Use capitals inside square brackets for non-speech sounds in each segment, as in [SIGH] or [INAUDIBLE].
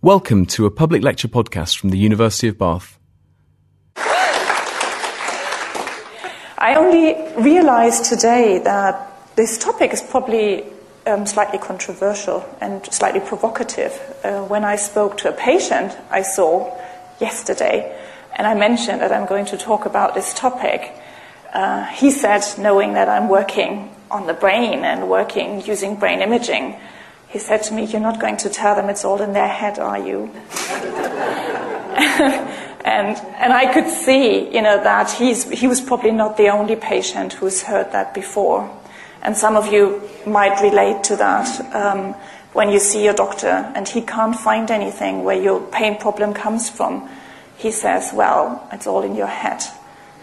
Welcome to a public lecture podcast from the University of Bath. I only realized today that this topic is probably um, slightly controversial and slightly provocative. Uh, when I spoke to a patient I saw yesterday, and I mentioned that I'm going to talk about this topic, uh, he said, knowing that I'm working on the brain and working using brain imaging, he said to me, You're not going to tell them it's all in their head, are you? [LAUGHS] and, and I could see, you know, that he's, he was probably not the only patient who's heard that before. And some of you might relate to that um, when you see your doctor and he can't find anything where your pain problem comes from. He says, Well, it's all in your head.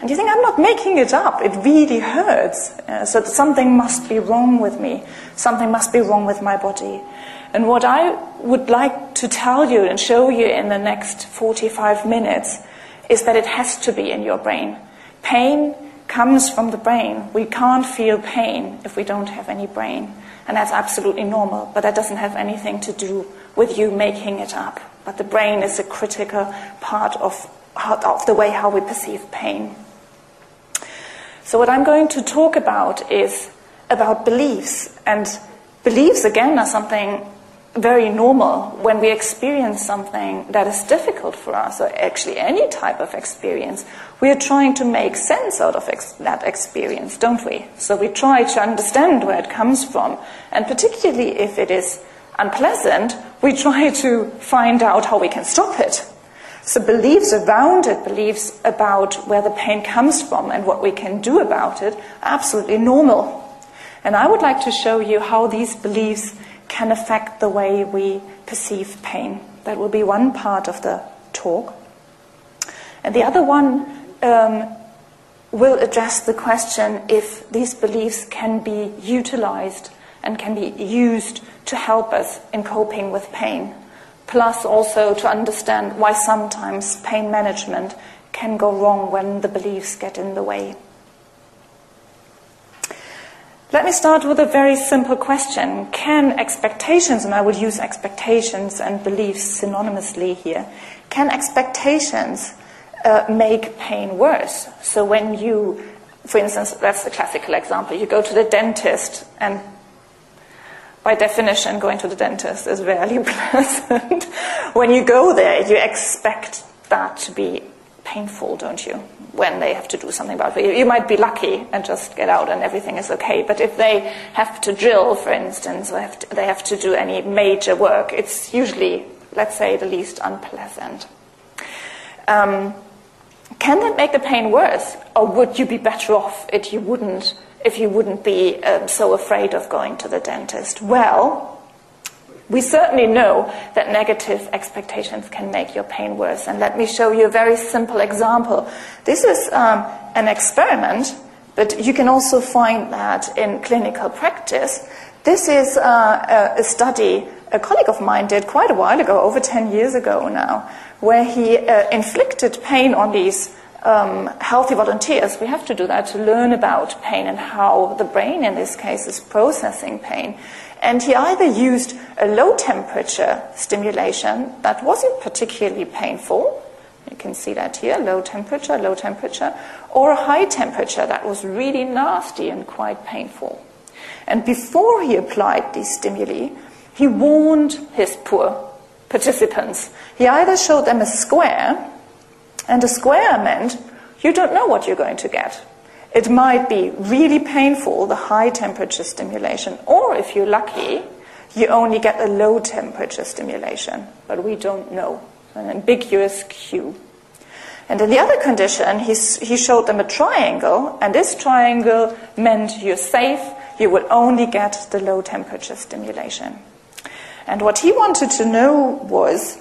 And you think, I'm not making it up. It really hurts. Uh, so something must be wrong with me. Something must be wrong with my body. And what I would like to tell you and show you in the next 45 minutes is that it has to be in your brain. Pain comes from the brain. We can't feel pain if we don't have any brain. And that's absolutely normal, but that doesn't have anything to do with you making it up. But the brain is a critical part of, of the way how we perceive pain. So, what I'm going to talk about is about beliefs. And beliefs, again, are something very normal when we experience something that is difficult for us, or actually any type of experience. We are trying to make sense out of ex- that experience, don't we? So we try to understand where it comes from. And particularly if it is unpleasant, we try to find out how we can stop it. So beliefs around it, beliefs about where the pain comes from and what we can do about it, are absolutely normal. And I would like to show you how these beliefs can affect the way we perceive pain. That will be one part of the talk. And the other one um, will address the question if these beliefs can be utilized and can be used to help us in coping with pain plus also to understand why sometimes pain management can go wrong when the beliefs get in the way. Let me start with a very simple question. Can expectations, and I will use expectations and beliefs synonymously here, can expectations uh, make pain worse? So when you, for instance, that's the classical example, you go to the dentist and by definition, going to the dentist is rarely [LAUGHS] pleasant. when you go there, you expect that to be painful, don't you? When they have to do something about it. You might be lucky and just get out and everything is okay. But if they have to drill, for instance, or have to, they have to do any major work, it's usually, let's say, the least unpleasant. Um, can that make the pain worse? Or would you be better off if you wouldn't if you wouldn't be um, so afraid of going to the dentist? Well, we certainly know that negative expectations can make your pain worse. And let me show you a very simple example. This is um, an experiment, but you can also find that in clinical practice. This is uh, a study a colleague of mine did quite a while ago, over 10 years ago now, where he uh, inflicted pain on these um, healthy volunteers, we have to do that to learn about pain and how the brain, in this case, is processing pain. And he either used a low temperature stimulation that wasn't particularly painful, you can see that here, low temperature, low temperature, or a high temperature that was really nasty and quite painful. And before he applied these stimuli, he warned his poor participants. He either showed them a square and a square meant you don't know what you're going to get. It might be really painful, the high temperature stimulation, or if you're lucky, you only get a low temperature stimulation, but we don't know. An ambiguous cue. And in the other condition, he, he showed them a triangle, and this triangle meant you're safe, you will only get the low temperature stimulation. And what he wanted to know was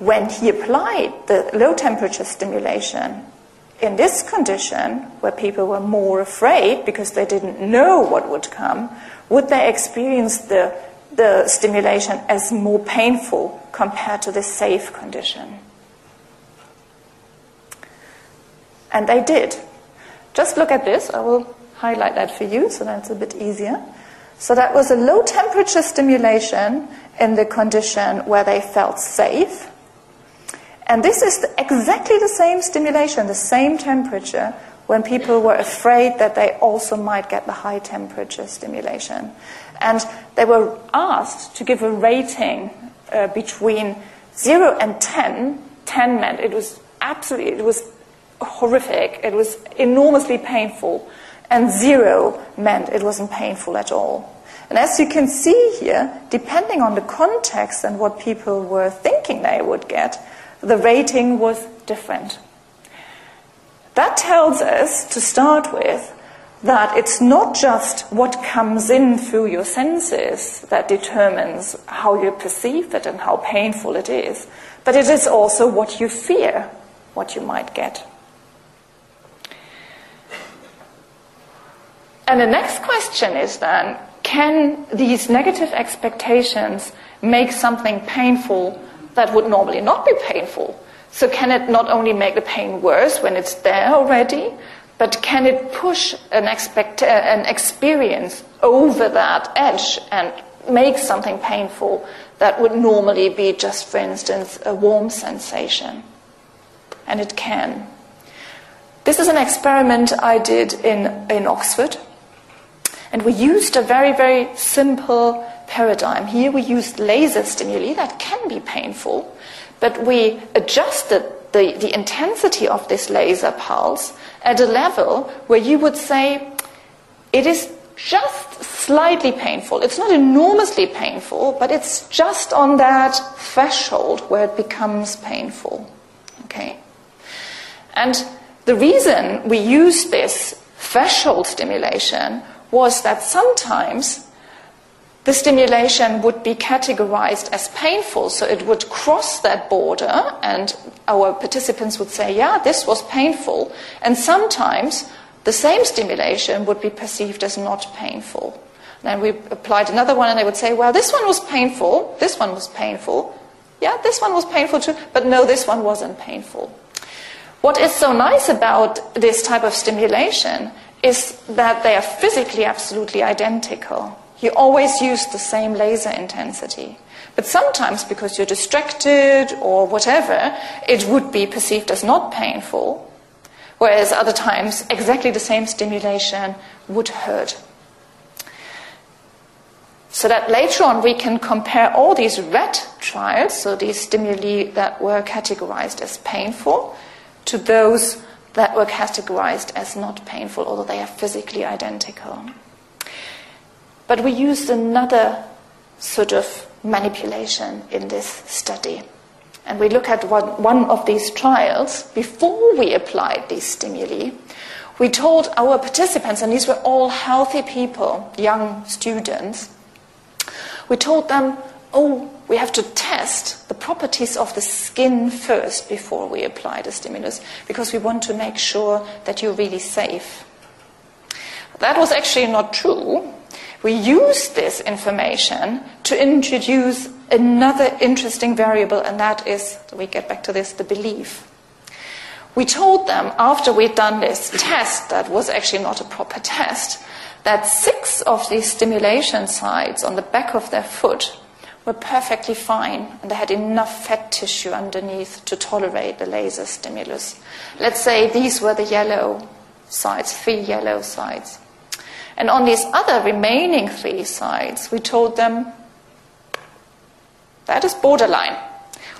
when he applied the low temperature stimulation in this condition, where people were more afraid because they didn't know what would come, would they experience the, the stimulation as more painful compared to the safe condition? And they did. Just look at this. I will highlight that for you so that's a bit easier. So that was a low temperature stimulation, in the condition where they felt safe. And this is the, exactly the same stimulation, the same temperature, when people were afraid that they also might get the high temperature stimulation. And they were asked to give a rating uh, between 0 and 10. 10 meant it was absolutely, it was horrific, it was enormously painful. And 0 meant it wasn't painful at all. And as you can see here, depending on the context and what people were thinking they would get, the rating was different. That tells us, to start with, that it's not just what comes in through your senses that determines how you perceive it and how painful it is, but it is also what you fear, what you might get. And the next question is then can these negative expectations make something painful that would normally not be painful? So, can it not only make the pain worse when it's there already, but can it push an, expect- uh, an experience over that edge and make something painful that would normally be just, for instance, a warm sensation? And it can. This is an experiment I did in, in Oxford. And we used a very, very simple paradigm. Here we used laser stimuli that can be painful, but we adjusted the, the intensity of this laser pulse at a level where you would say it is just slightly painful. It's not enormously painful, but it's just on that threshold where it becomes painful. Okay? And the reason we used this threshold stimulation was that sometimes the stimulation would be categorized as painful, so it would cross that border, and our participants would say, Yeah, this was painful. And sometimes the same stimulation would be perceived as not painful. Then we applied another one, and they would say, Well, this one was painful, this one was painful. Yeah, this one was painful too, but no, this one wasn't painful. What is so nice about this type of stimulation is that they are physically absolutely identical. You always use the same laser intensity. But sometimes, because you're distracted or whatever, it would be perceived as not painful, whereas other times, exactly the same stimulation would hurt. So that later on we can compare all these red trials, so these stimuli that were categorized as painful, to those that were categorized as not painful, although they are physically identical. But we used another sort of manipulation in this study. And we look at one, one of these trials before we applied these stimuli. We told our participants, and these were all healthy people, young students, we told them, oh, we have to test the properties of the skin first before we apply the stimulus because we want to make sure that you're really safe. That was actually not true. We used this information to introduce another interesting variable, and that is, we get back to this, the belief. We told them after we'd done this test, that was actually not a proper test, that six of these stimulation sites on the back of their foot were perfectly fine and they had enough fat tissue underneath to tolerate the laser stimulus. Let's say these were the yellow sites, three yellow sides. And on these other remaining three sides, we told them that is borderline.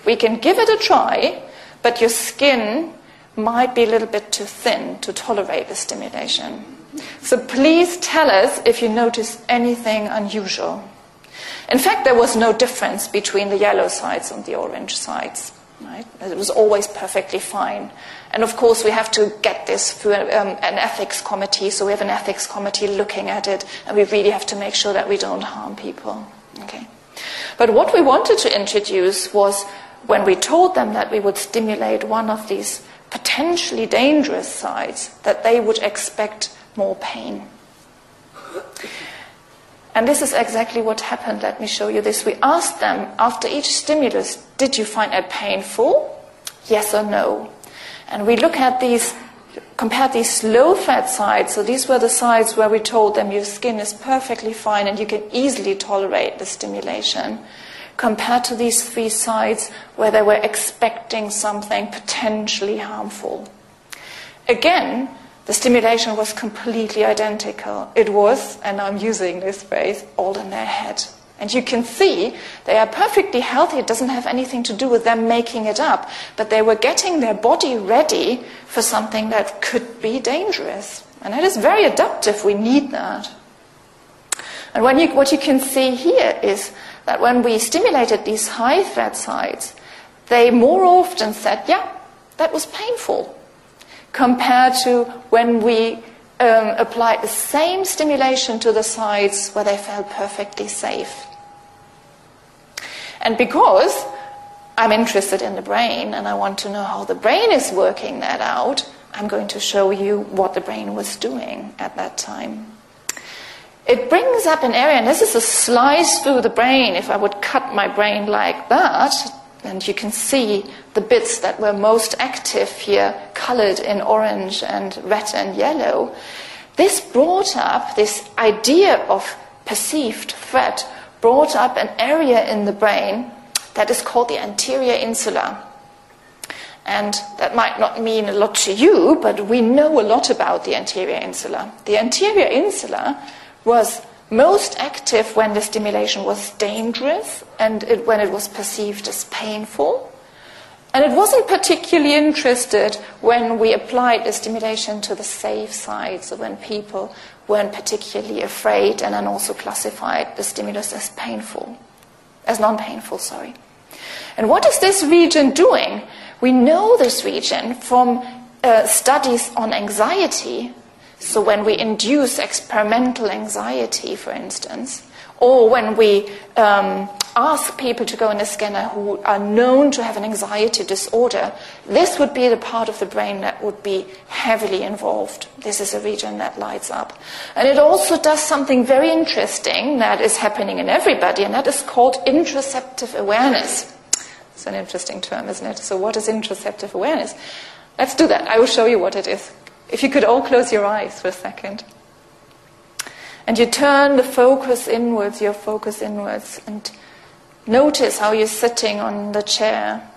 We can give it a try, but your skin might be a little bit too thin to tolerate the stimulation. So please tell us if you notice anything unusual. In fact, there was no difference between the yellow sides and the orange sides. Right? It was always perfectly fine. And of course, we have to get this through um, an ethics committee. So we have an ethics committee looking at it, and we really have to make sure that we don't harm people. Okay. But what we wanted to introduce was when we told them that we would stimulate one of these potentially dangerous sides, that they would expect more pain. And this is exactly what happened. Let me show you this. We asked them after each stimulus, did you find it painful? Yes or no? And we look at these, compare these low fat sides. So these were the sides where we told them your skin is perfectly fine and you can easily tolerate the stimulation. compared to these three sites where they were expecting something potentially harmful. Again, the stimulation was completely identical. It was, and I'm using this phrase, all in their head. And you can see they are perfectly healthy. It doesn't have anything to do with them making it up. But they were getting their body ready for something that could be dangerous. And that is very adaptive. We need that. And you, what you can see here is that when we stimulated these high threat sites, they more often said, yeah, that was painful, compared to when we um, applied the same stimulation to the sites where they felt perfectly safe. And because I'm interested in the brain and I want to know how the brain is working that out, I'm going to show you what the brain was doing at that time. It brings up an area, and this is a slice through the brain. If I would cut my brain like that, and you can see the bits that were most active here, colored in orange and red and yellow. This brought up this idea of perceived threat brought up an area in the brain that is called the anterior insula. And that might not mean a lot to you, but we know a lot about the anterior insula. The anterior insula was most active when the stimulation was dangerous and it, when it was perceived as painful. And it wasn't particularly interested when we applied the stimulation to the safe side, so when people weren't particularly afraid and then also classified the stimulus as painful, as non painful, sorry. And what is this region doing? We know this region from uh, studies on anxiety. So, when we induce experimental anxiety, for instance, or when we um, ask people to go in a scanner who are known to have an anxiety disorder, this would be the part of the brain that would be heavily involved. This is a region that lights up. And it also does something very interesting that is happening in everybody, and that is called interoceptive awareness. It's an interesting term, isn't it? So, what is interoceptive awareness? Let's do that. I will show you what it is. If you could all close your eyes for a second. And you turn the focus inwards, your focus inwards, and notice how you're sitting on the chair.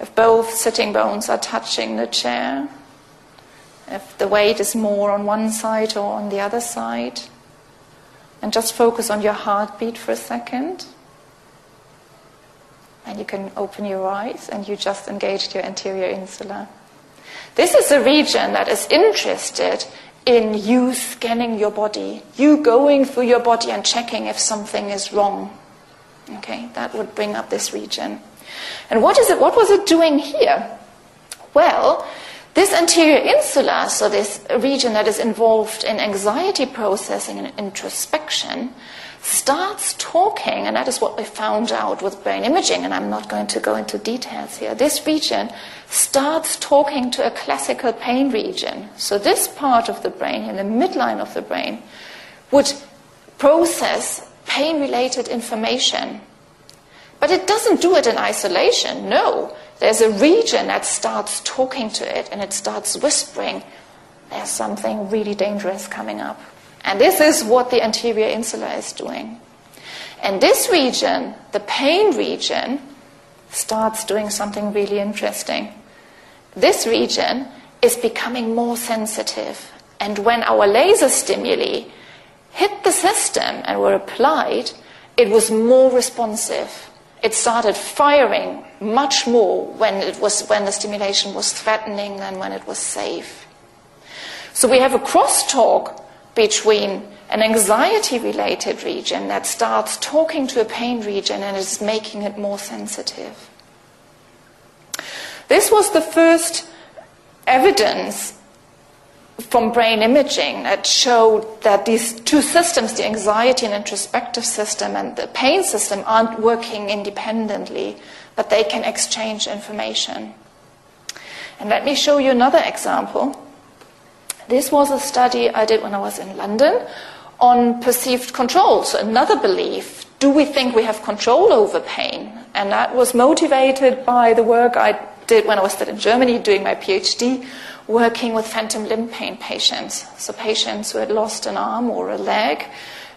If both sitting bones are touching the chair, if the weight is more on one side or on the other side, and just focus on your heartbeat for a second. And you can open your eyes and you just engaged your anterior insula. This is a region that is interested in you scanning your body, you going through your body and checking if something is wrong. Okay, that would bring up this region. And what is it? What was it doing here? Well, this anterior insula, so this region that is involved in anxiety processing and introspection, starts talking, and that is what we found out with brain imaging, and I'm not going to go into details here. This region starts talking to a classical pain region. So, this part of the brain, in the midline of the brain, would process pain related information. But it doesn't do it in isolation, no. There's a region that starts talking to it and it starts whispering, there's something really dangerous coming up. And this is what the anterior insula is doing. And this region, the pain region, starts doing something really interesting. This region is becoming more sensitive. And when our laser stimuli hit the system and were applied, it was more responsive. It started firing much more when, it was, when the stimulation was threatening than when it was safe. So we have a crosstalk between an anxiety related region that starts talking to a pain region and is making it more sensitive. This was the first evidence from brain imaging that showed that these two systems, the anxiety and introspective system and the pain system, aren't working independently, but they can exchange information. And let me show you another example. This was a study I did when I was in London on perceived control. So, another belief do we think we have control over pain? And that was motivated by the work I did when I was still in Germany doing my PhD, working with phantom limb pain patients. So, patients who had lost an arm or a leg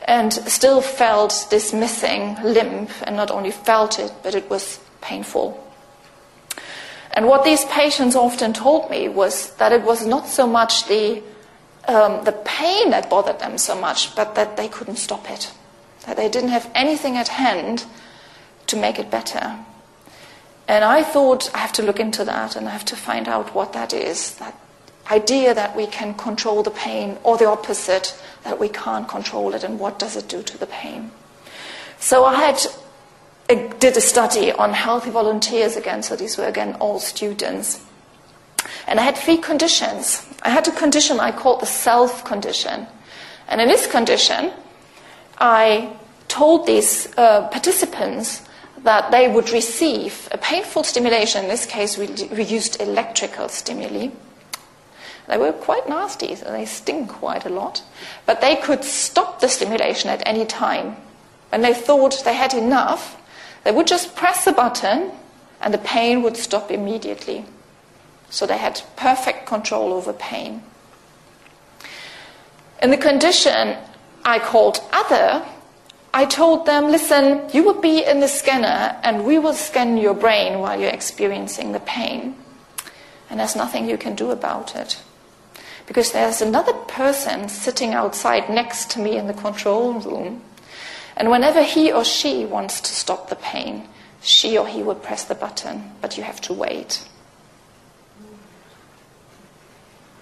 and still felt this missing limb, and not only felt it, but it was painful. And what these patients often told me was that it was not so much the, um, the pain that bothered them so much, but that they couldn't stop it, that they didn't have anything at hand to make it better. And I thought I have to look into that and I have to find out what that is that idea that we can control the pain, or the opposite, that we can't control it, and what does it do to the pain. So I had did a study on healthy volunteers again, so these were again all students. And I had three conditions. I had a condition I called the self condition. And in this condition, I told these uh, participants that they would receive a painful stimulation. In this case, we, we used electrical stimuli. They were quite nasty, so they sting quite a lot. But they could stop the stimulation at any time. When they thought they had enough, they would just press a button and the pain would stop immediately. So they had perfect control over pain. In the condition I called other, I told them, listen, you will be in the scanner and we will scan your brain while you're experiencing the pain. And there's nothing you can do about it. Because there's another person sitting outside next to me in the control room and whenever he or she wants to stop the pain, she or he will press the button, but you have to wait.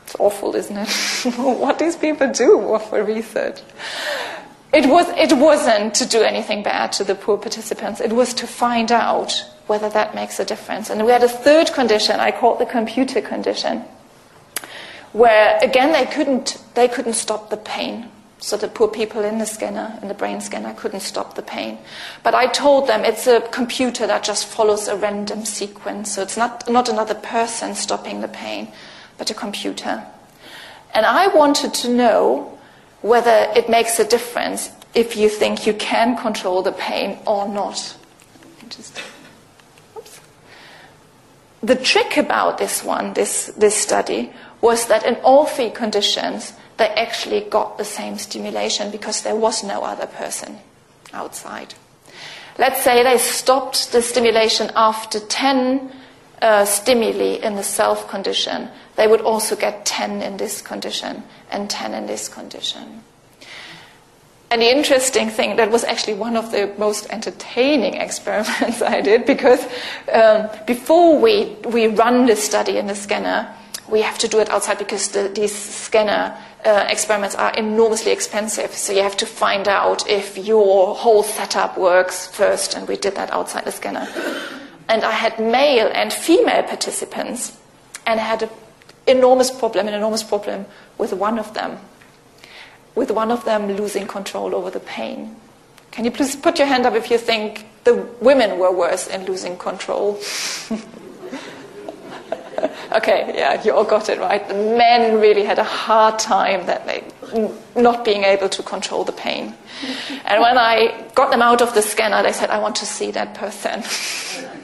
It's awful, isn't it? [LAUGHS] what these people do for research. It, was, it wasn't to do anything bad to the poor participants, it was to find out whether that makes a difference. And we had a third condition, I called the computer condition, where again they couldn't, they couldn't stop the pain. So the poor people in the scanner, in the brain scanner, couldn't stop the pain. But I told them it's a computer that just follows a random sequence. So it's not, not another person stopping the pain, but a computer. And I wanted to know whether it makes a difference if you think you can control the pain or not. Just, the trick about this one, this, this study, was that in all three conditions, they actually got the same stimulation because there was no other person outside. Let's say they stopped the stimulation after 10 uh, stimuli in the self condition, they would also get 10 in this condition and 10 in this condition. And the interesting thing, that was actually one of the most entertaining [LAUGHS] experiments I did because um, before we, we run the study in the scanner, we have to do it outside because the, these scanner uh, experiments are enormously expensive. So you have to find out if your whole setup works first, and we did that outside the scanner. And I had male and female participants, and had an enormous problem, an enormous problem with one of them, with one of them losing control over the pain. Can you please put your hand up if you think the women were worse in losing control? [LAUGHS] [LAUGHS] okay, yeah, you all got it right. The men really had a hard time that they not being able to control the pain. And when I got them out of the scanner, they said, "I want to see that person." [LAUGHS]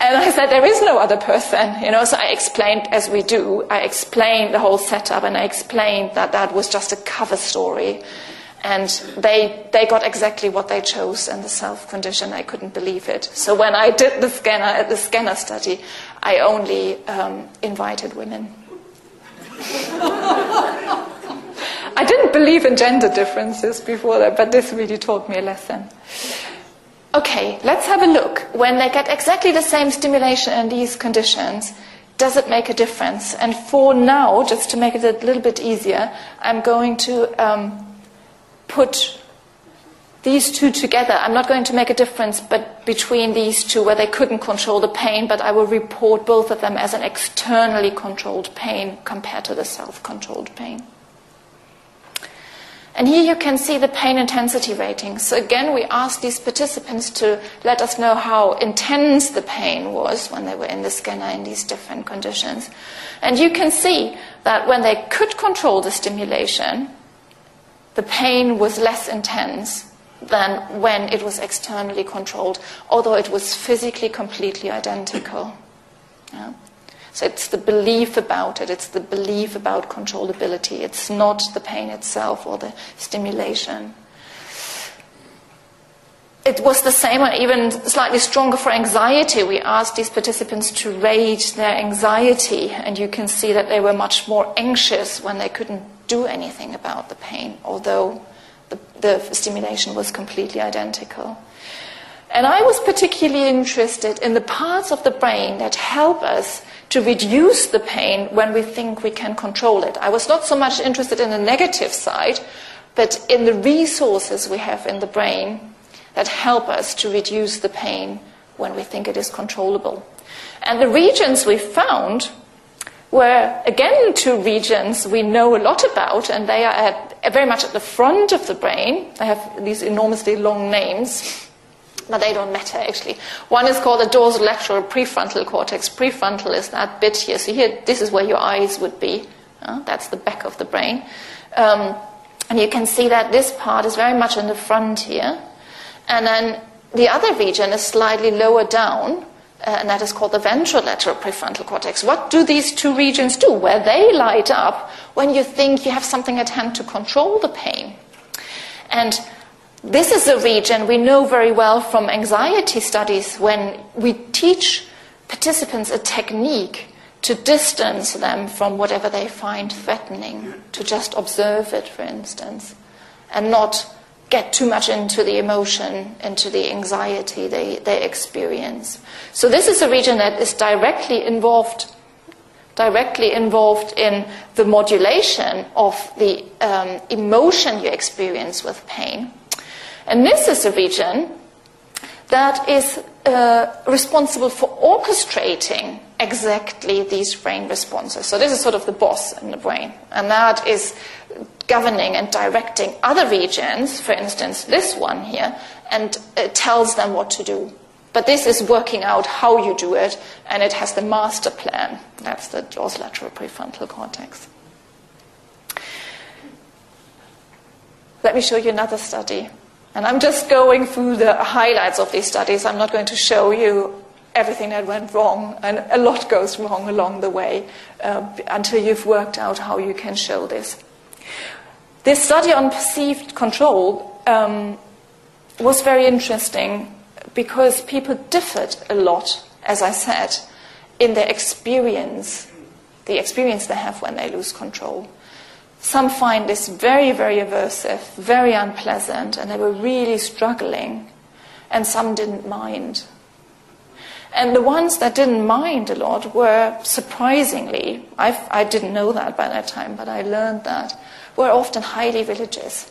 And I said, there is no other person, you know. So I explained, as we do, I explained the whole setup, and I explained that that was just a cover story, and they they got exactly what they chose in the self condition. I couldn't believe it. So when I did the scanner the scanner study, I only um, invited women. [LAUGHS] I didn't believe in gender differences before that, but this really taught me a lesson. Okay, let's have a look. When they get exactly the same stimulation in these conditions, does it make a difference? And for now, just to make it a little bit easier, I'm going to um, put these two together. I'm not going to make a difference but between these two where they couldn't control the pain, but I will report both of them as an externally controlled pain compared to the self controlled pain. And here you can see the pain intensity rating. So again, we asked these participants to let us know how intense the pain was when they were in the scanner in these different conditions. And you can see that when they could control the stimulation, the pain was less intense than when it was externally controlled, although it was physically completely identical. Yeah? So it's the belief about it, it's the belief about controllability. It's not the pain itself or the stimulation. It was the same or even slightly stronger for anxiety. We asked these participants to rate their anxiety, and you can see that they were much more anxious when they couldn't do anything about the pain, although the, the stimulation was completely identical. And I was particularly interested in the parts of the brain that help us to reduce the pain when we think we can control it. I was not so much interested in the negative side, but in the resources we have in the brain that help us to reduce the pain when we think it is controllable. And the regions we found were, again, two regions we know a lot about, and they are at, very much at the front of the brain. They have these enormously long names, but they don't matter actually. One is called the dorsolateral prefrontal cortex. Prefrontal is that bit here. So here, this is where your eyes would be. Uh, that's the back of the brain. Um, and you can see that this part is very much in the front here. And then the other region is slightly lower down, uh, and that is called the ventrolateral prefrontal cortex. What do these two regions do? Where they light up when you think you have something at hand to control the pain. And this is a region we know very well from anxiety studies when we teach participants a technique to distance them from whatever they find threatening, to just observe it, for instance, and not get too much into the emotion, into the anxiety they, they experience. So this is a region that is directly involved directly involved in the modulation of the um, emotion you experience with pain. And this is a region that is uh, responsible for orchestrating exactly these brain responses. So this is sort of the boss in the brain, and that is governing and directing other regions, for instance, this one here, and it tells them what to do. But this is working out how you do it, and it has the master plan. That's the dorsolateral prefrontal cortex. Let me show you another study. And I'm just going through the highlights of these studies. I'm not going to show you everything that went wrong, and a lot goes wrong along the way uh, until you've worked out how you can show this. This study on perceived control um, was very interesting because people differed a lot, as I said, in their experience, the experience they have when they lose control. Some find this very, very aversive, very unpleasant, and they were really struggling, and some didn't mind. And the ones that didn't mind a lot were surprisingly, I've, I did not know that by that time, but I learned that, were often highly religious.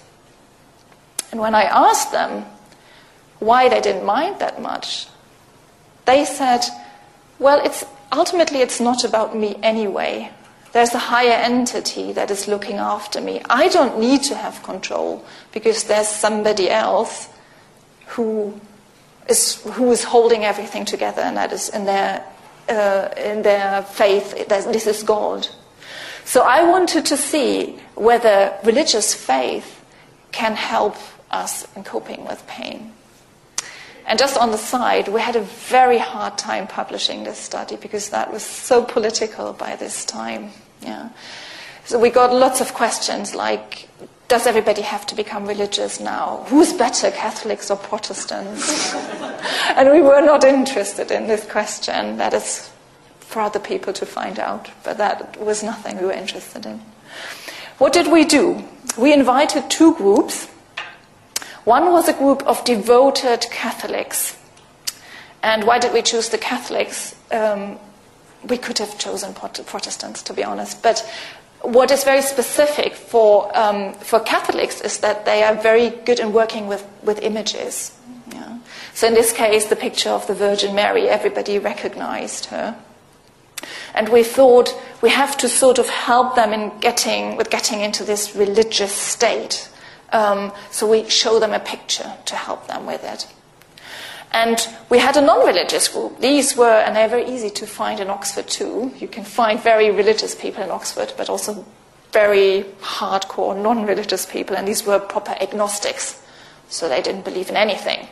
And when I asked them why they didn't mind that much, they said, well, it's, ultimately it's not about me anyway. There's a higher entity that is looking after me. I don't need to have control because there's somebody else who is who is holding everything together, and that is in their uh, in their faith. This is God. So I wanted to see whether religious faith can help us in coping with pain. And just on the side, we had a very hard time publishing this study because that was so political by this time. Yeah. So we got lots of questions like, does everybody have to become religious now? Who's better, Catholics or Protestants? [LAUGHS] and we were not interested in this question. That is for other people to find out, but that was nothing we were interested in. What did we do? We invited two groups. One was a group of devoted Catholics. And why did we choose the Catholics? Um, we could have chosen Protestants, to be honest, but what is very specific for, um, for Catholics is that they are very good in working with, with images. Yeah. So in this case, the picture of the Virgin Mary, everybody recognized her. And we thought we have to sort of help them in getting, with getting into this religious state. Um, so we show them a picture to help them with it. And we had a non religious group. These were, and they're very easy to find in Oxford too. You can find very religious people in Oxford, but also very hardcore non religious people, and these were proper agnostics. So they didn't believe in anything.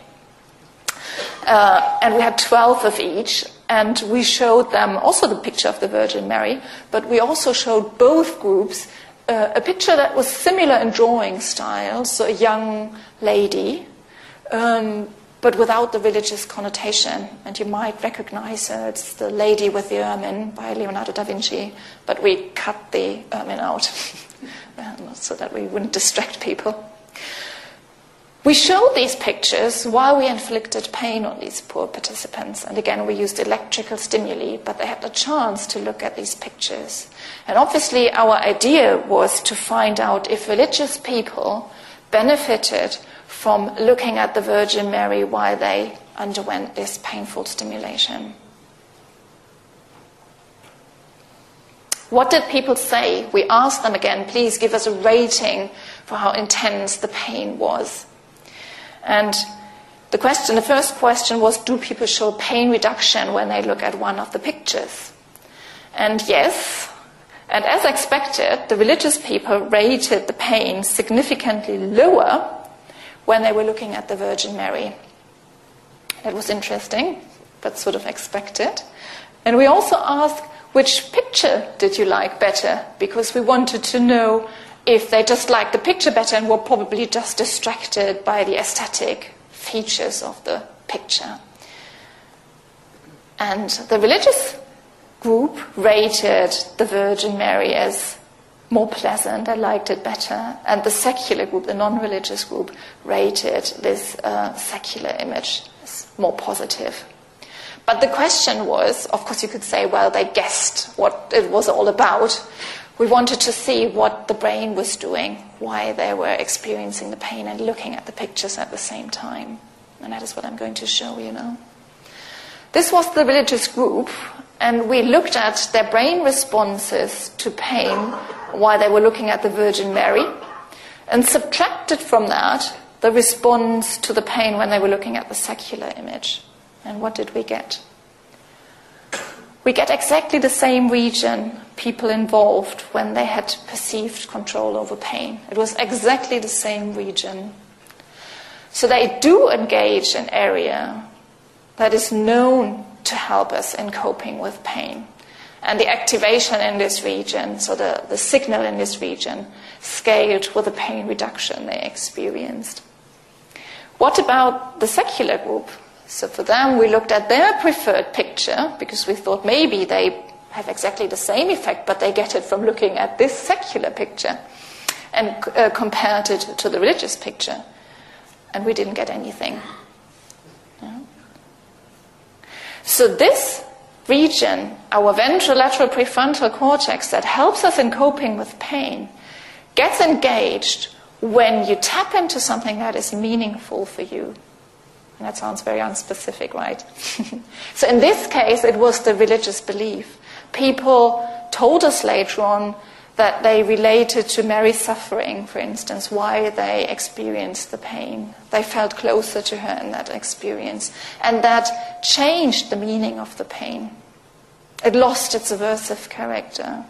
Uh, and we had 12 of each, and we showed them also the picture of the Virgin Mary, but we also showed both groups uh, a picture that was similar in drawing style, so a young lady. Um, but without the religious connotation. And you might recognize. It's the lady with the ermine by Leonardo da Vinci, but we cut the ermine out [LAUGHS] uh, so that we wouldn't distract people. We showed these pictures while we inflicted pain on these poor participants. And again, we used electrical stimuli, but they had the chance to look at these pictures. And obviously, our idea was to find out if religious people benefited from looking at the Virgin Mary while they underwent this painful stimulation. What did people say? We asked them again, please give us a rating for how intense the pain was. And the question, the first question was, do people show pain reduction when they look at one of the pictures? And yes, and as expected, the religious people rated the pain significantly lower when they were looking at the Virgin Mary. That was interesting, but sort of expected. And we also asked, which picture did you like better? Because we wanted to know if they just liked the picture better and were probably just distracted by the aesthetic features of the picture. And the religious group rated the Virgin Mary as more pleasant, I liked it better. And the secular group, the non religious group, rated this uh, secular image as more positive. But the question was of course, you could say, well, they guessed what it was all about we wanted to see what the brain was doing, why they were experiencing the pain, and looking at the pictures at the same time. And that is what I'm going to show you now. This was the religious group, and we looked at their brain responses to pain while they were looking at the Virgin Mary, and subtracted from that the response to the pain when they were looking at the secular image. And what did we get? we get exactly the same region people involved when they had perceived control over pain. It was exactly the same region. So they do engage an area that is known to help us in coping with pain. And the activation in this region, so the, the signal in this region, scaled with the pain reduction they experienced. What about the secular group? So for them, we looked at their preferred picture because we thought maybe they have exactly the same effect, but they get it from looking at this secular picture and uh, compared it to the religious picture. And we didn't get anything. Yeah. So this region, our ventrolateral prefrontal cortex that helps us in coping with pain, gets engaged when you tap into something that is meaningful for you. And that sounds very unspecific, right? [LAUGHS] so in this case, it was the religious belief. People told us later on that they related to Mary's suffering, for instance, why they experienced the pain. They felt closer to her in that experience. And that changed the meaning of the pain. It lost its aversive character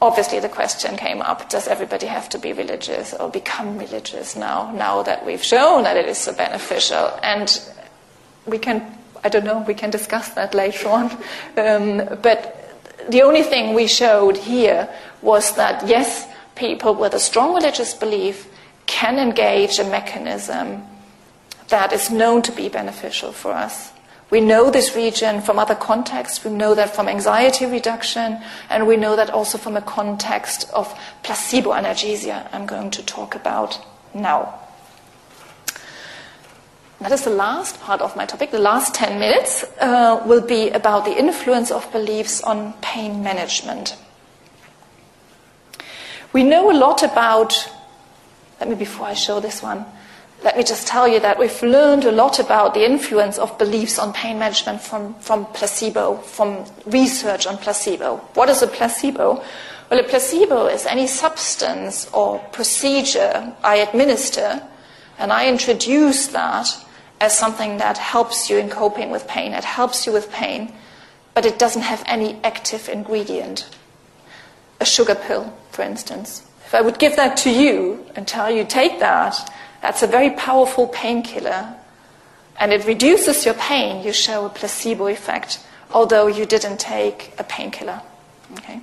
obviously the question came up does everybody have to be religious or become religious now now that we've shown that it is so beneficial and we can i don't know we can discuss that later on um, but the only thing we showed here was that yes people with a strong religious belief can engage a mechanism that is known to be beneficial for us we know this region from other contexts. We know that from anxiety reduction, and we know that also from a context of placebo analgesia, I'm going to talk about now. That is the last part of my topic. The last 10 minutes uh, will be about the influence of beliefs on pain management. We know a lot about, let me, before I show this one, let me just tell you that we've learned a lot about the influence of beliefs on pain management from, from placebo, from research on placebo. What is a placebo? Well, a placebo is any substance or procedure I administer, and I introduce that as something that helps you in coping with pain. It helps you with pain, but it doesn't have any active ingredient. A sugar pill, for instance. If I would give that to you and tell you, take that, that's a very powerful painkiller. And it reduces your pain. You show a placebo effect, although you didn't take a painkiller. Okay?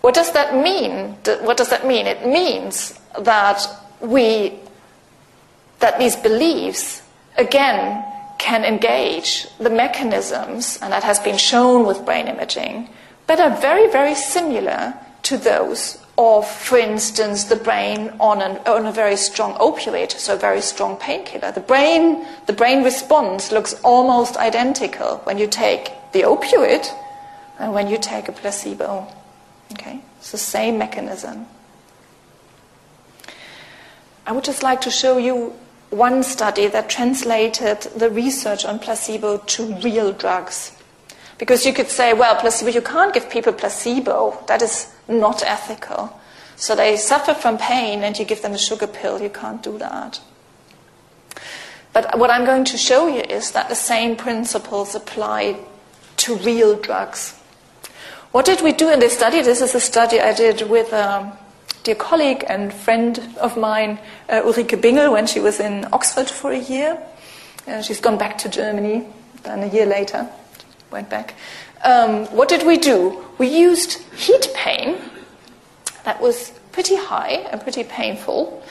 What does that mean? What does that mean? It means that we that these beliefs, again, can engage the mechanisms, and that has been shown with brain imaging, but are very, very similar to those of, for instance, the brain on, an, on a very strong opioid, so a very strong painkiller. The brain, the brain response looks almost identical when you take the opioid and when you take a placebo. Okay? It's the same mechanism. I would just like to show you one study that translated the research on placebo to real drugs. Because you could say, well, placebo, you can't give people placebo. That is not ethical. So they suffer from pain and you give them a sugar pill. You can't do that. But what I'm going to show you is that the same principles apply to real drugs. What did we do in this study? This is a study I did with a dear colleague and friend of mine, uh, Ulrike Bingel, when she was in Oxford for a year. Uh, she's gone back to Germany, then a year later went back. Um, what did we do? We used heat pain that was pretty high and pretty painful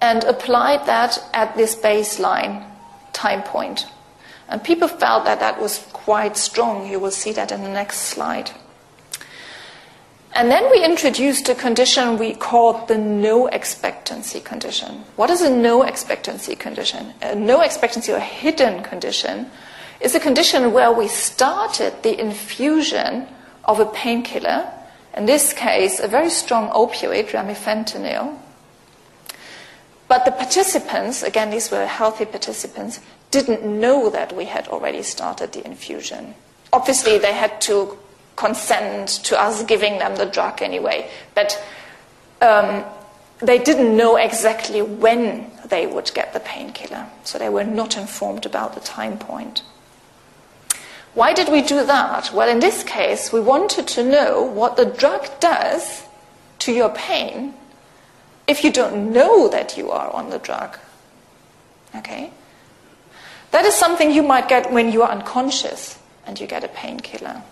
and applied that at this baseline time point. And people felt that that was quite strong. You will see that in the next slide. And then we introduced a condition we called the no expectancy condition. What is a no expectancy condition? A no expectancy or hidden condition is a condition where we started the infusion of a painkiller, in this case, a very strong opioid, remifentanil. But the participants, again, these were healthy participants, didn't know that we had already started the infusion. Obviously, they had to consent to us giving them the drug anyway, but um, they didn't know exactly when they would get the painkiller, so they were not informed about the time point. Why did we do that? Well, in this case, we wanted to know what the drug does to your pain if you don't know that you are on the drug. Okay? That is something you might get when you are unconscious and you get a painkiller.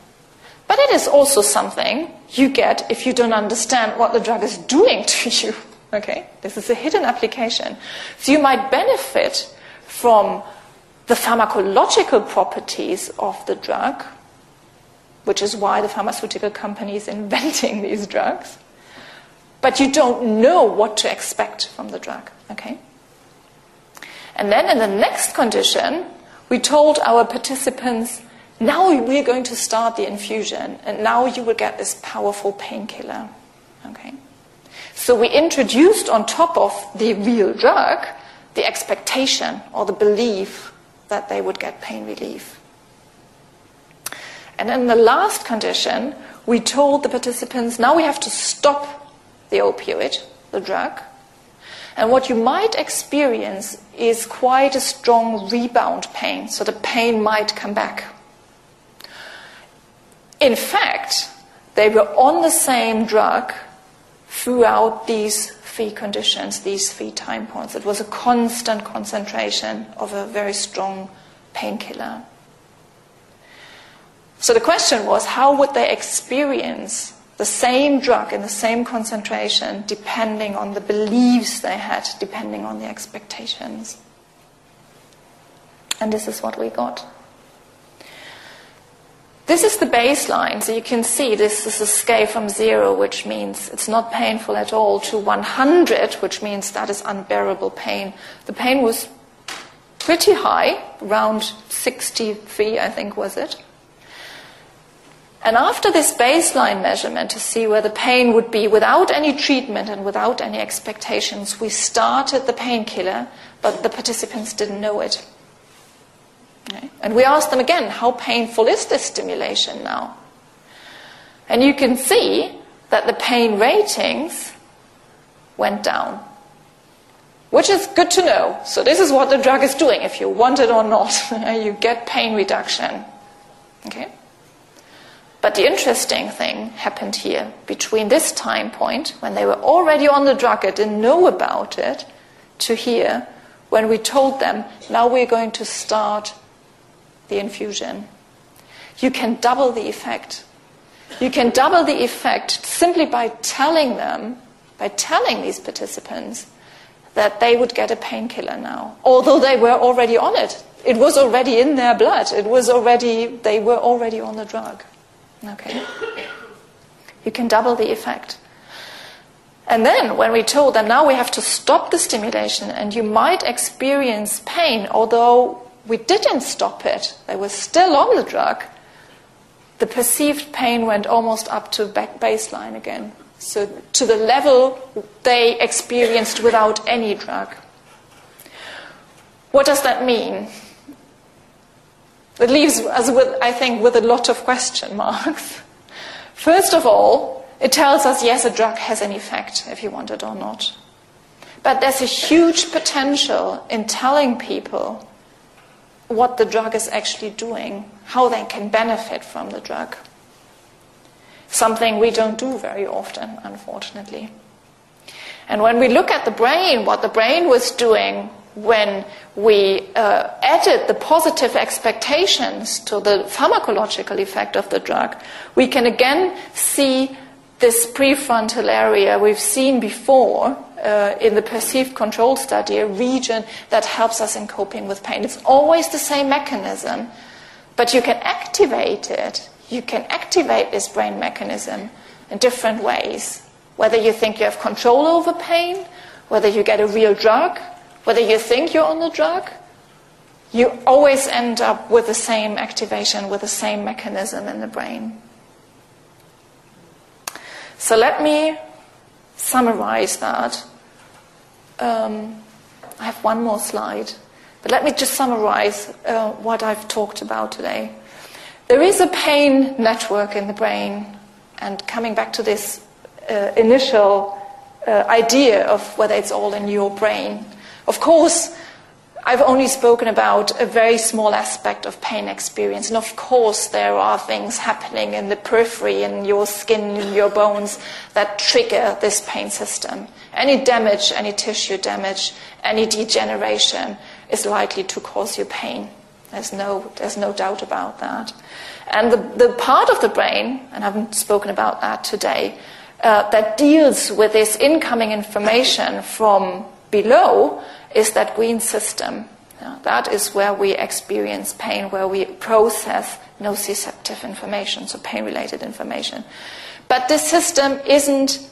But it is also something you get if you don't understand what the drug is doing [LAUGHS] to you. Okay? This is a hidden application. So you might benefit from the pharmacological properties of the drug, which is why the pharmaceutical company is [LAUGHS] inventing these drugs, but you don't know what to expect from the drug. Okay? And then in the next condition, we told our participants, now we're going to start the infusion, and now you will get this powerful painkiller. Okay? So we introduced on top of the real drug the expectation or the belief that they would get pain relief. And in the last condition, we told the participants now we have to stop the opioid, the drug. And what you might experience is quite a strong rebound pain, so the pain might come back. In fact, they were on the same drug throughout these three conditions, these three time points. It was a constant concentration of a very strong painkiller. So the question was how would they experience the same drug in the same concentration depending on the beliefs they had, depending on the expectations? And this is what we got. This is the baseline. So you can see this is a scale from zero, which means it's not painful at all, to 100, which means that is unbearable pain. The pain was pretty high, around 63, I think, was it? And after this baseline measurement to see where the pain would be without any treatment and without any expectations, we started the painkiller, but the participants didn't know it. And we asked them again, how painful is this stimulation now? And you can see that the pain ratings went down, which is good to know. So, this is what the drug is doing, if you want it or not. [LAUGHS] you get pain reduction. Okay? But the interesting thing happened here between this time point, when they were already on the drug and didn't know about it, to here, when we told them, now we're going to start the infusion. You can double the effect. You can double the effect simply by telling them, by telling these participants that they would get a painkiller now, although they were already on it. It was already in their blood. It was already, they were already on the drug. Okay? You can double the effect. And then when we told them now we have to stop the stimulation and you might experience pain, although we didn't stop it, they were still on the drug, the perceived pain went almost up to baseline again. So to the level they experienced without any drug. What does that mean? It leaves us with, I think, with a lot of question marks. First of all, it tells us yes, a drug has an effect, if you want it or not. But there's a huge potential in telling people what the drug is actually doing, how they can benefit from the drug something we don't do very often, unfortunately. And when we look at the brain, what the brain was doing when we uh, added the positive expectations to the pharmacological effect of the drug, we can again see this prefrontal area we've seen before uh, in the perceived control study, a region that helps us in coping with pain. It's always the same mechanism, but you can activate it you can activate this brain mechanism in different ways. Whether you think you have control over pain, whether you get a real drug, whether you think you're on the drug, you always end up with the same activation, with the same mechanism in the brain. So let me summarize that. Um, I have one more slide, but let me just summarize uh, what I've talked about today. There is a pain network in the brain, and coming back to this uh, initial uh, idea of whether it's all in your brain, of course, I've only spoken about a very small aspect of pain experience. And of course, there are things happening in the periphery, in your skin, in your bones, that trigger this pain system. Any damage, any tissue damage, any degeneration is likely to cause you pain. There's no, there's no doubt about that. And the, the part of the brain, and I haven't spoken about that today, uh, that deals with this incoming information from below is that green system. Yeah, that is where we experience pain, where we process nociceptive information, so pain related information. But this system isn't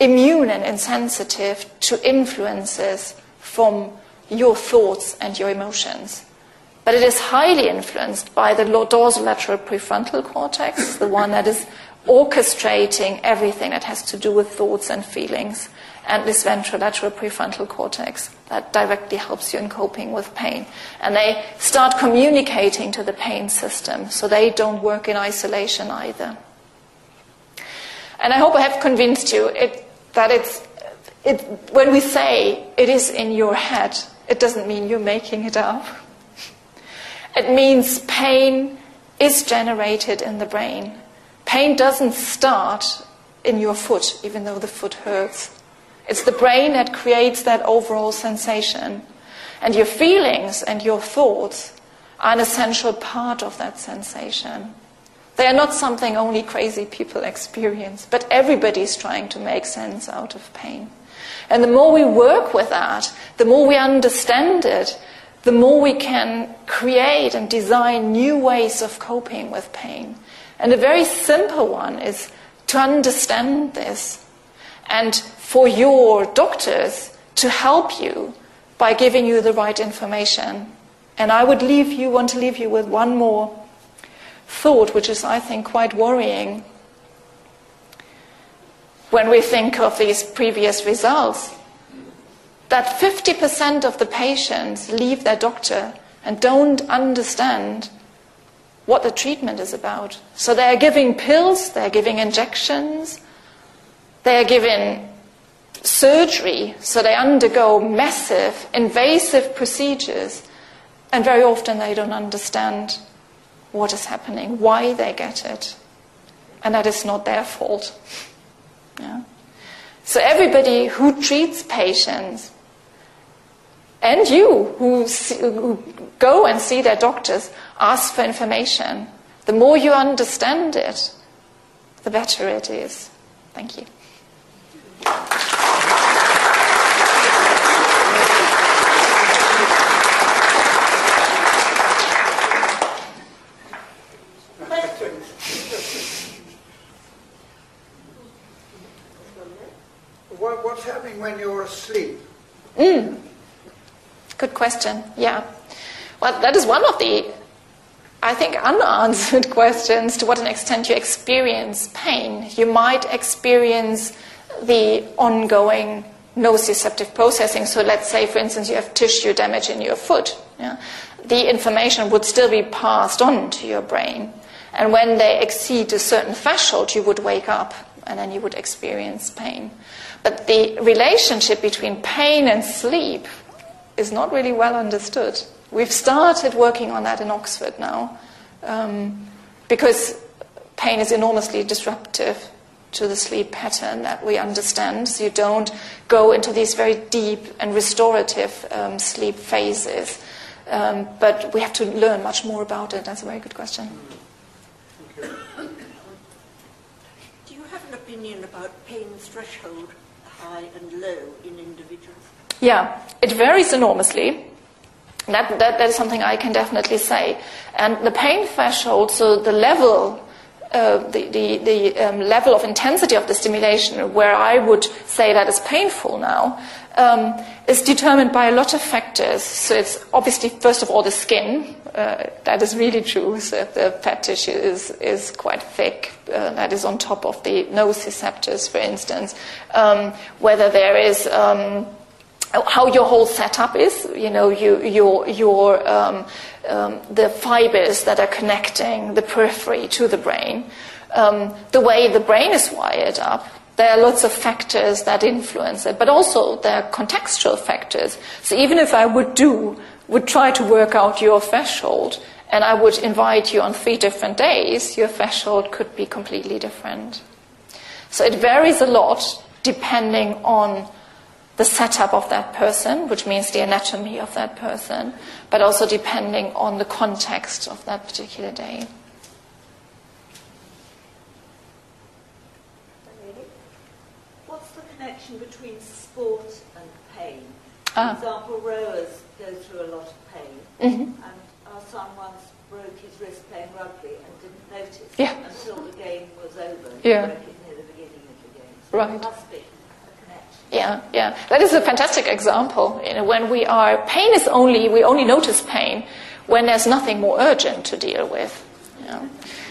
immune and insensitive to influences from your thoughts and your emotions. But it is highly influenced by the dorsolateral prefrontal cortex, the one that is orchestrating everything that has to do with thoughts and feelings, and this ventrolateral prefrontal cortex that directly helps you in coping with pain. And they start communicating to the pain system, so they don't work in isolation either. And I hope I have convinced you it, that it's, it, when we say it is in your head, it doesn't mean you're making it up. It means pain is generated in the brain. Pain doesn't start in your foot, even though the foot hurts. It's the brain that creates that overall sensation. And your feelings and your thoughts are an essential part of that sensation. They are not something only crazy people experience, but everybody's trying to make sense out of pain. And the more we work with that, the more we understand it, the more we can create and design new ways of coping with pain. And a very simple one is to understand this and for your doctors to help you by giving you the right information. And I would leave you, want to leave you with one more thought, which is, I think, quite worrying when we think of these previous results that 50% of the patients leave their doctor and don't understand what the treatment is about. So they're giving pills, they're giving injections, they're given surgery, so they undergo massive, invasive procedures, and very often they don't understand what is happening, why they get it. And that is not their fault. [LAUGHS] Yeah? So everybody who treats patients and you who, see, who go and see their doctors ask for information. The more you understand it, the better it is. Thank you. What's happening when you're asleep? Mm. Good question. Yeah. Well, that is one of the, I think, unanswered [LAUGHS] questions to what an extent you experience pain. You might experience the ongoing nociceptive processing. So let's say, for instance, you have tissue damage in your foot. Yeah? The information would still be passed on to your brain. And when they exceed a certain threshold, you would wake up and then you would experience pain. But the relationship between pain and sleep is not really well understood. We've started working on that in Oxford now um, because pain is enormously disruptive to the sleep pattern that we understand. So you don't go into these very deep and restorative um, sleep phases. Um, but we have to learn much more about it. That's a very good question. Do you have an opinion about pain threshold, high and low, in individuals? Yeah, it varies enormously. That, that, that is something I can definitely say. And the pain threshold, so the level uh, the, the, the um, level of intensity of the stimulation, where I would say that is painful now, um, is determined by a lot of factors. So it's obviously, first of all, the skin. Uh, that is really true. So the fat tissue is, is quite thick, uh, that is on top of the nociceptors, for instance. Um, whether there is um, how your whole setup is, you know, you, your, your, um, um, the fibers that are connecting the periphery to the brain, um, the way the brain is wired up. There are lots of factors that influence it, but also there are contextual factors. So even if I would do, would try to work out your threshold, and I would invite you on three different days, your threshold could be completely different. So it varies a lot depending on the setup of that person, which means the anatomy of that person, but also depending on the context of that particular day. What's the connection between sport and pain? Ah. For example, rowers go through a lot of pain, Mm-hmm. and our son once broke his wrist playing rugby and didn't notice Yeah. until the game was over. Yeah. He broke it near the beginning of the game. So Right. There must be a connection. Yeah, yeah. That is a fantastic example. You know, when we are, pain is only, we only notice pain when there's nothing more urgent to deal with. You know?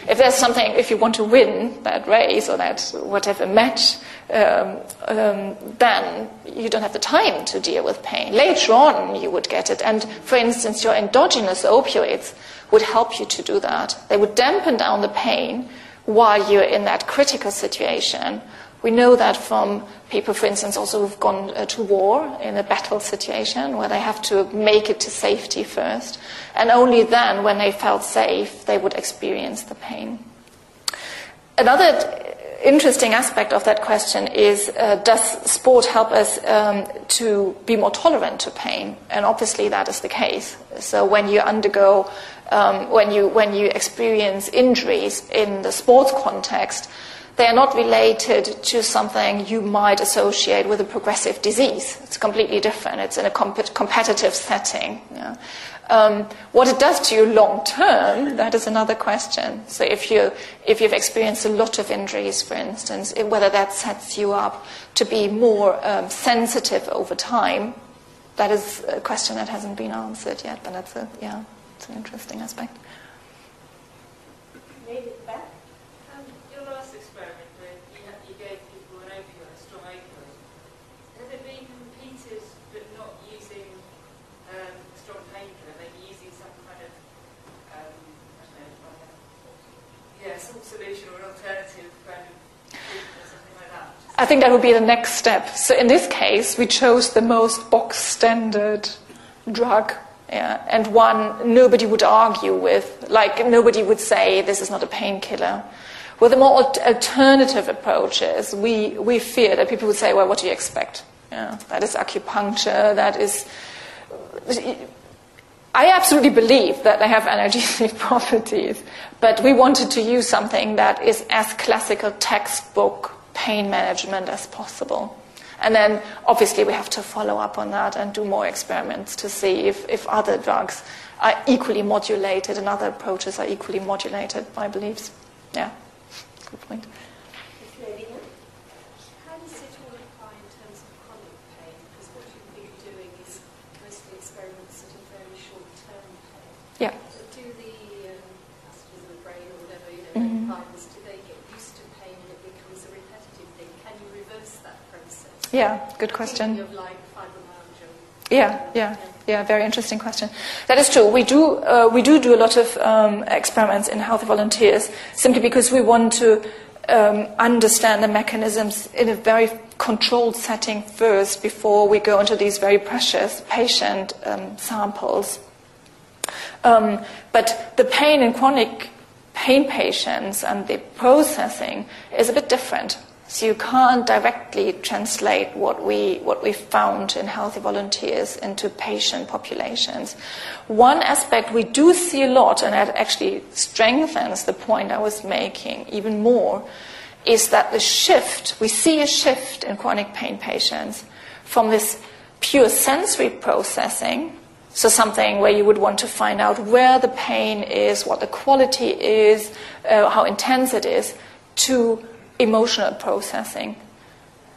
If there's something, if you want to win that race or that whatever match, um, um, then you don't have the time to deal with pain. Later on, you would get it. And for instance, your endogenous opioids would help you to do that. They would dampen down the pain while you're in that critical situation. We know that from people, for instance, also who've gone uh, to war in a battle situation where they have to make it to safety first. And only then, when they felt safe, they would experience the pain. Another interesting aspect of that question is uh, does sport help us um, to be more tolerant to pain? And obviously, that is the case. So, when you undergo, um, when, you, when you experience injuries in the sports context, they are not related to something you might associate with a progressive disease. It's completely different. It's in a comp- competitive setting. Yeah. Um, what it does to you long term, that is another question. So if, you, if you've experienced a lot of injuries, for instance, it, whether that sets you up to be more um, sensitive over time, that is a question that hasn't been answered yet, but that's a, yeah, it's an interesting aspect. Maybe back. Um, your last experiment where you, had, you gave people an opioid, a strong opioid, has it been repeated but not using um, a strong painkiller, maybe using some kind of, um, I don't know, like a, yeah, salt solution or an alternative kind of treatment or something like that? I think that would be the next step. So in this case, we chose the most box standard drug. Yeah, and one nobody would argue with, like nobody would say this is not a painkiller. With the more al- alternative approaches, we, we fear that people would say, well, what do you expect? Yeah, that is acupuncture, that is. I absolutely believe that they have analgesic [LAUGHS] properties, but we wanted to use something that is as classical textbook pain management as possible. And then obviously we have to follow up on that and do more experiments to see if, if other drugs are equally modulated and other approaches are equally modulated by beliefs. Yeah, good point. Yeah. Do the um, passages of the brain or whatever, you know, mm-hmm. Yeah, good question. Thinking of like fibromyalgia. Yeah, yeah, yeah. Very interesting question. That is true. We do uh, we do do a lot of um, experiments in healthy volunteers simply because we want to um, understand the mechanisms in a very controlled setting first before we go into these very precious patient um, samples. Um, but the pain in chronic pain patients and the processing is a bit different. So you can't directly translate what we what we found in healthy volunteers into patient populations. One aspect we do see a lot, and that actually strengthens the point I was making even more, is that the shift we see a shift in chronic pain patients from this pure sensory processing so something where you would want to find out where the pain is, what the quality is, uh, how intense it is, to emotional processing.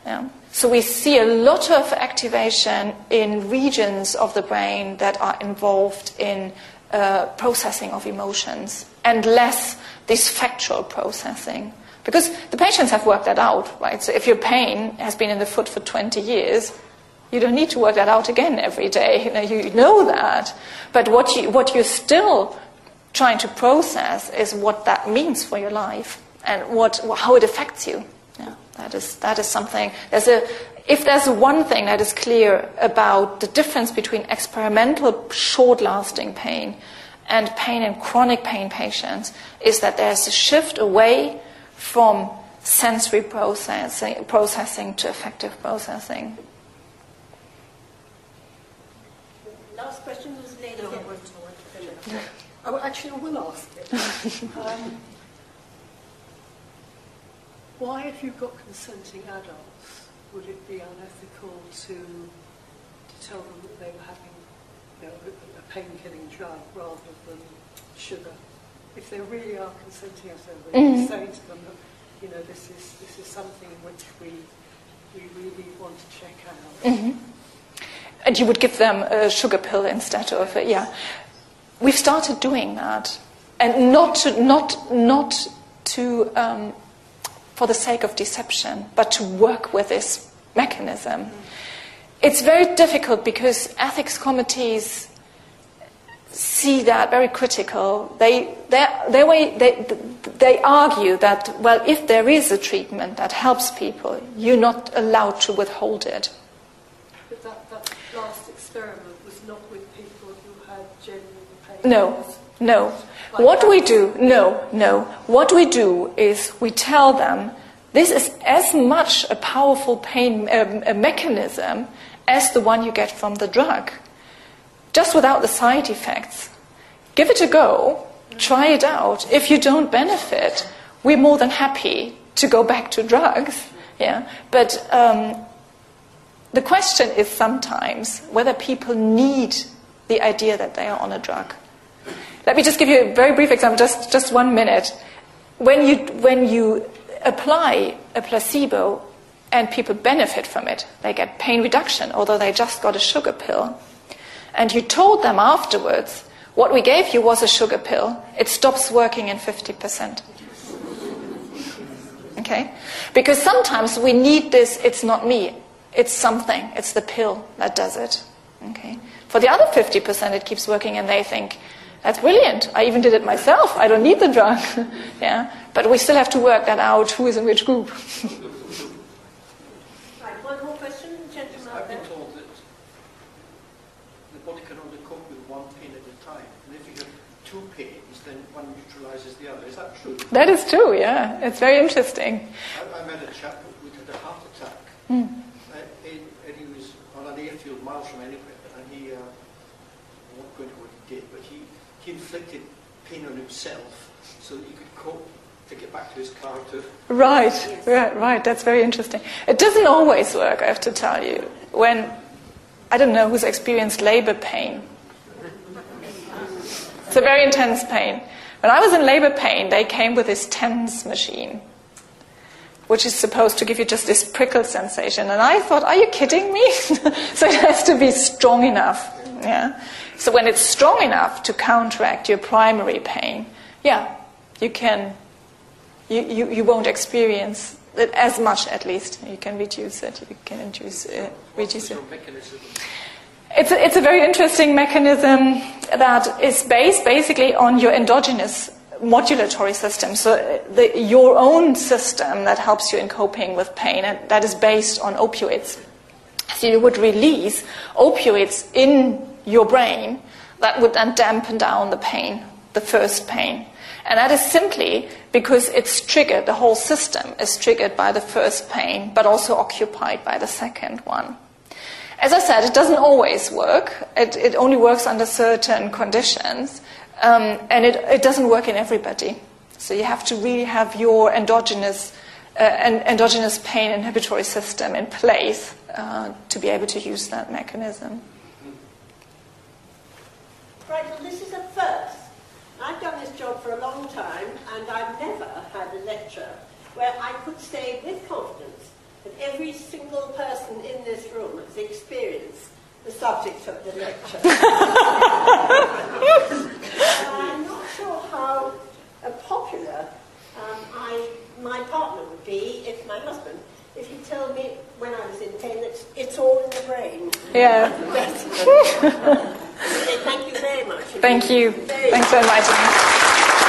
Yeah. So we see a lot of activation in regions of the brain that are involved in uh, processing of emotions and less this factual processing. Because the patients have worked that out, right? So if your pain has been in the foot for 20 years, you don't need to work that out again every day. You know, you know that. But what, you, what you're still trying to process is what that means for your life and what, how it affects you. Yeah, that, is, that is something. There's a, if there's one thing that is clear about the difference between experimental short lasting pain and pain in chronic pain patients, is that there's a shift away from sensory processing, processing to affective processing. Last question was Lady. No, I won't. I won't finish. Oh, actually, I will ask it. [LAUGHS] um, why, if you've got consenting adults, would it be unethical to, to tell them that they were having you know, a, a pain-killing drug rather than sugar? If they really are consenting adults, mm-hmm. say to them that you know this is this is something which we we really want to check out. Mm-hmm. And you would give them a sugar pill instead of it, yeah. We've started doing that, and not to, not not to um, for the sake of deception, but to work with this mechanism. It's very difficult because ethics committees see that very critical. They, they, they, they, they argue that, well, if there is a treatment that helps people, you're not allowed to withhold it. But that, that last experiment was not with people who had genuine pain. No, no. What we do, no, no. What we do is we tell them this is as much a powerful pain um, a mechanism as the one you get from the drug, just without the side effects. Give it a go, try it out. If you don't benefit, we're more than happy to go back to drugs. Yeah, but um, the question is sometimes whether people need the idea that they are on a drug. Let me just give you a very brief example, just, just one minute. When you, when you apply a placebo and people benefit from it, they get pain reduction, although they just got a sugar pill, and you told them afterwards, what we gave you was a sugar pill, it stops working in 50%. Okay? Because sometimes we need this, it's not me, it's something, it's the pill that does it. Okay? For the other 50%, it keeps working and they think, that's brilliant. I even did it myself. I don't need the drug. [LAUGHS] yeah? But we still have to work that out who is in which group. [LAUGHS] right, one more question, gentlemen. I've been told that the body can only cope with one pain at a time. And if you have two pains, then one neutralizes the other. Is that true? That is true, yeah. It's very interesting. I, I met a chap who had a heart attack. Mm. Uh, and, and he was on an airfield miles from anywhere. And he, uh, I won't go into what he did, but he he inflicted pain on himself so that he could cope to get back to his to. Right, yes. right, right. That's very interesting. It doesn't always work, I have to tell you. When, I don't know who's experienced labor pain. It's a very intense pain. When I was in labor pain, they came with this TENS machine, which is supposed to give you just this prickle sensation. And I thought, are you kidding me? [LAUGHS] so it has to be strong enough. Yeah. So when it's strong enough to counteract your primary pain, yeah, you can, you, you, you won't experience it as much at least you can reduce it. You can induce, uh, reduce it. It's a, it's a very interesting mechanism that is based basically on your endogenous modulatory system. So uh, the, your own system that helps you in coping with pain, and that is based on opioids. So you would release opioids in your brain that would then dampen down the pain, the first pain. And that is simply because it's triggered, the whole system is triggered by the first pain, but also occupied by the second one. As I said, it doesn't always work. It, it only works under certain conditions, um, and it, it doesn't work in everybody. So you have to really have your endogenous, uh, endogenous pain inhibitory system in place uh, to be able to use that mechanism. Right, well, this is a first. I've done this job for a long time, and I've never had a lecture where I could say with confidence that every single person in this room has experienced the subject of the lecture. [LAUGHS] I'm not sure how uh, popular um, I, my partner would be if my husband, if you tell me when I was in pain that it's all in the brain. Yeah. [LAUGHS] Thank you very much. Thank you. Thanks inviting me.